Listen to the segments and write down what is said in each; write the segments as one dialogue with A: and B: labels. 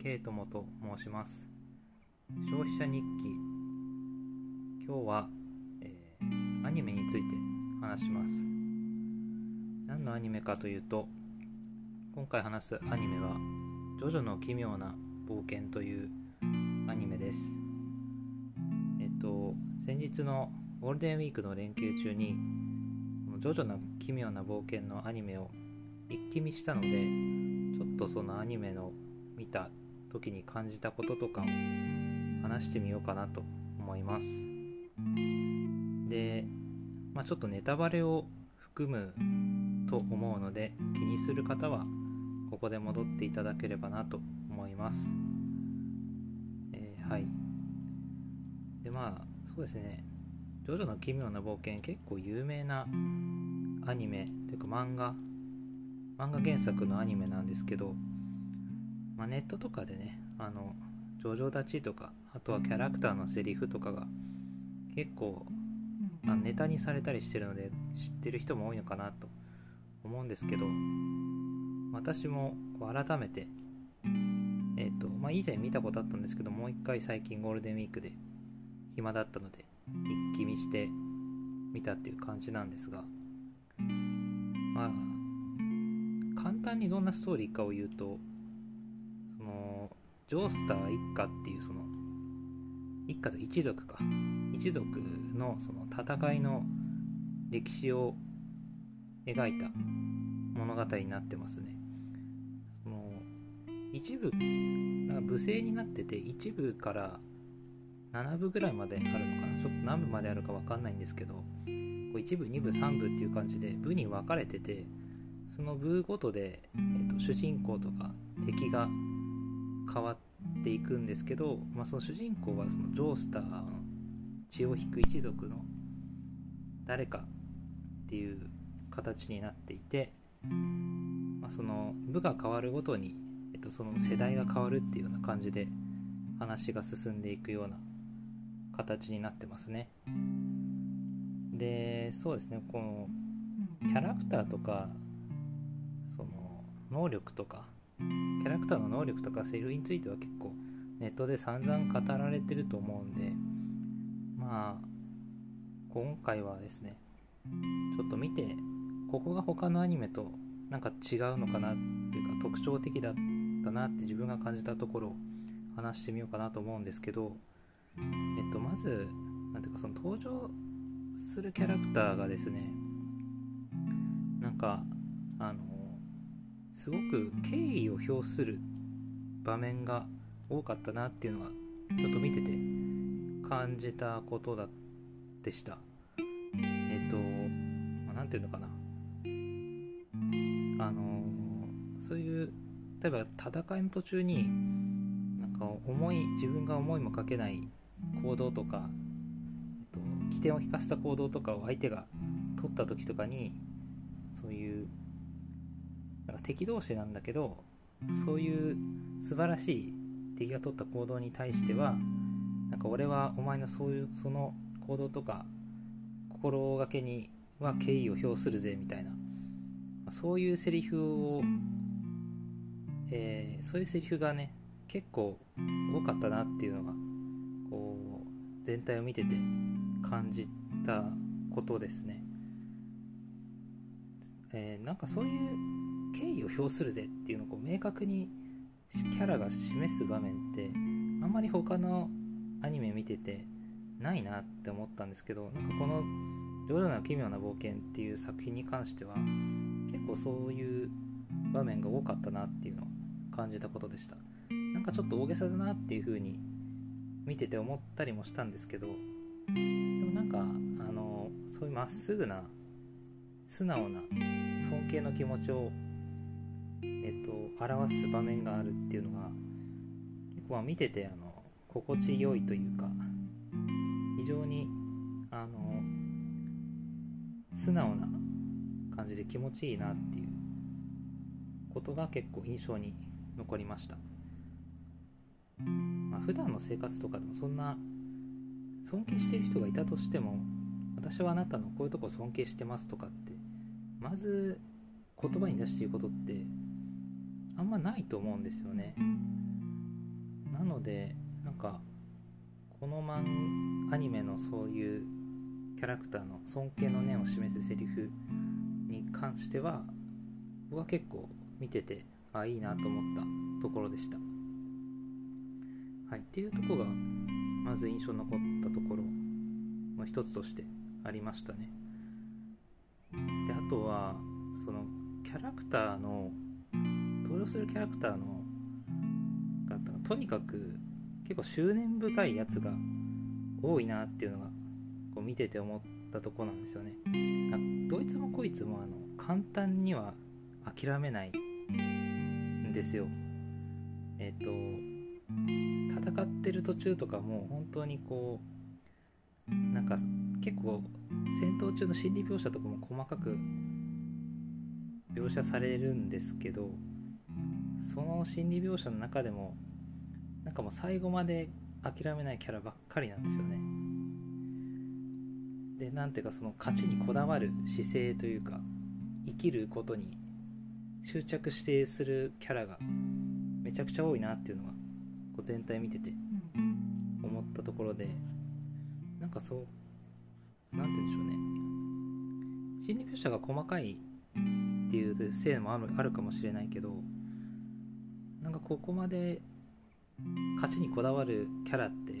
A: ケイトモと申します。消費者日記。今日は、えー、アニメについて話します。何のアニメかというと今回話すアニメは「ジョジョの奇妙な冒険」というアニメです。えっと先日のゴールデンウィークの連休中にジョジョの奇妙な冒険のアニメを一気見したのでちょっとそのアニメの見た時に感じたこととかを話してみようかなと思います。で、まあ、ちょっとネタバレを含むと思うので気にする方はここで戻っていただければなと思います、えー、はい。でまあそうですね。ジョジョの奇妙な冒険結構有名なアニメというか漫画漫画原作のアニメなんですけど、まあ、ネットとかでねあのジョジョ立ちとかあとはキャラクターのセリフとかが結構、まあ、ネタにされたりしてるので知ってる人も多いのかなと思うんですけど私も改めてえっ、ー、とまあ以前見たことあったんですけどもう一回最近ゴールデンウィークで暇だったので一気見してみたっていう感じなんですがまあ簡単にどんなストーリーかを言うとジョースター一家っていうその一家と一族か。一族のその戦いの歴史を描いた物語になってますね。その一部なんか部制になってて一部から7部ぐらいまであるのかな。ちょっと何部まであるか分かんないんですけど1部2部3部っていう感じで部に分かれててその部ごとで、えーと、主人公とか敵が変わっていくんですけど、まあ、その主人公はそのジョースターの血を引く一族の誰かっていう形になっていて、まあ、その部が変わるごとに、えっと、その世代が変わるっていうような感じで話が進んでいくような形になってますね。でそうですねこのキャラクターとかその能力とかキャラクターの能力とかセリフについては結構ネットで散々語られてると思うんでまあ今回はですねちょっと見てここが他のアニメとなんか違うのかなっていうか特徴的だったなって自分が感じたところを話してみようかなと思うんですけどえっとまずなんていうかその登場するキャラクターがですねなんかあのすごく敬意を表する場面が多かったなっていうのがちょっと見てて感じたことだでした。えっと何、まあ、て言うのかな。あのそういう例えば戦いの途中になんか思い自分が思いもかけない行動とか起点を引かせた行動とかを相手が取った時とかにそういうなんか敵同士なんだけどそういう素晴らしい敵が取った行動に対してはなんか俺はお前のそういうその行動とか心がけには敬意を表するぜみたいなそういうセリフを、えー、そういうセリフがね結構多かったなっていうのがこう全体を見てて感じたことですね。えー、なんかそういう敬意を表するぜっていうのをこう明確にキャラが示す場面ってあんまり他のアニメ見ててないなって思ったんですけどなんかこの「ジョジョの奇妙な冒険」っていう作品に関しては結構そういう場面が多かったなっていうのを感じたことでした。なんかちょっと大げさだなっていう風に見てて思ったりもしたんですけどでもなんかあのそういうまっすぐな素直な尊敬の気持ちを、えっと、表す場面があるっていうのが結構ま見ててあの心地よいというか非常にあの素直な感じで気持ちいいなっていうことが結構印象に残りました、まあ、普段の生活とかでもそんな尊敬してる人がいたとしても私はあなたのこういうとこ尊敬してますとかってまず言葉に出して言うことってあんまないと思うんですよね。なのでなんかこのマンアニメのそういうキャラクターの尊敬の念を示すセリフに関しては僕は結構見ててあいいなと思ったところでした。はいっていうとこがまず印象に残ったところの一つとしてありましたね。であとはそのキャラクターの登場するキャラクターのがとにかく結構執念深いやつが多いなっていうのがこう見てて思ったとこなんですよね。どいつもこいつもあの簡単には諦めないんですよ。えっ、と戦ってる途中とかも本当にこうなんか結構戦闘中の心理描写とかも細かく描写されるんですけどその心理描写の中でもなんかもう最後まで諦めないキャラばっかりなんですよね。でなんていうかその勝ちにこだわる姿勢というか生きることに執着してするキャラがめちゃくちゃ多いなっていうのがこう全体見てて思ったところでなんかそう何て言うんでしょうね。心理描写が細かいっていうせいもあるあるかもしれないけどなんかここまで勝ちにこだわるキャラって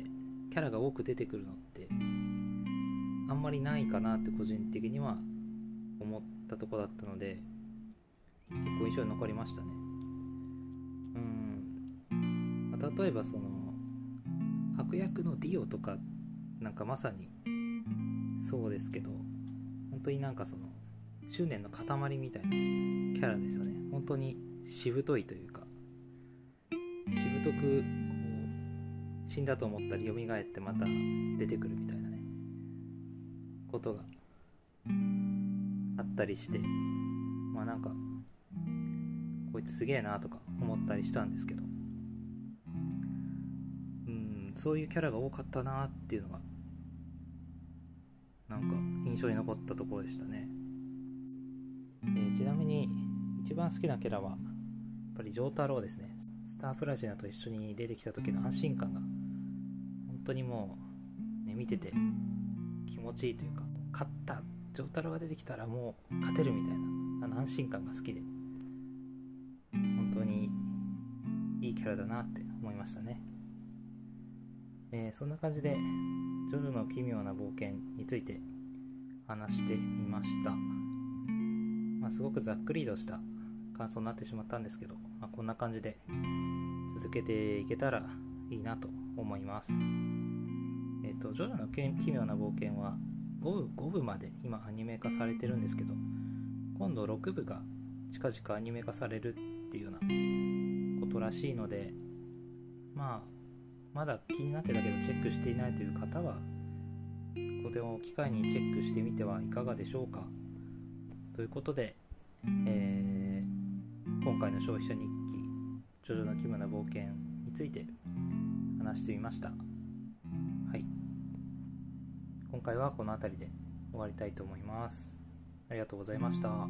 A: キャラが多く出てくるのってあんまりないかなって個人的には思ったとこだったので結構印象に残りましたね。うん、まあ、例えばその悪役のディオとかなんかまさにそうですけど本当になんかその執念の塊みたいなキャラですよね。本当にしぶといというかぶとくこう死んだと思ったり蘇ってまた出てくるみたいなねことがあったりしてまあなんかこいつすげえなとか思ったりしたんですけど。うんそういうキャラが多かったなっていうのがなんか印象に残ったところでしたね、えー、ちなみに一番好きなキャラはやっぱり丈太郎ですね。スタープラチナと一緒に出てきた時の安心感が本当にもう、ね、見てて気持ちいいというか勝った丈太郎が出てきたらもう勝てるみたいなあの安心感が好きで本当にいいキャラだなって思いましたね、えー、そんな感じでジョジョの奇妙な冒険について話してみました。まあ、すごくざっくりとした感想になってしまったんですけど、まあ、こんな感じで続けていけたらいいなと思います。えっ、ー、と、ジョジョの奇妙な冒険は5部 ,5 部まで今アニメ化されてるんですけど、今度6部が近々アニメ化されるっていうようなことらしいので、まあ、まだ気になってたけどチェックしていないという方はこれを機会にチェックしてみてはいかがでしょうかということで、えー、今回の消費者日記「ジョジョの奇妙な冒険」について話してみました。はい。今回はこの辺りで終わりたいと思います。ありがとうございました。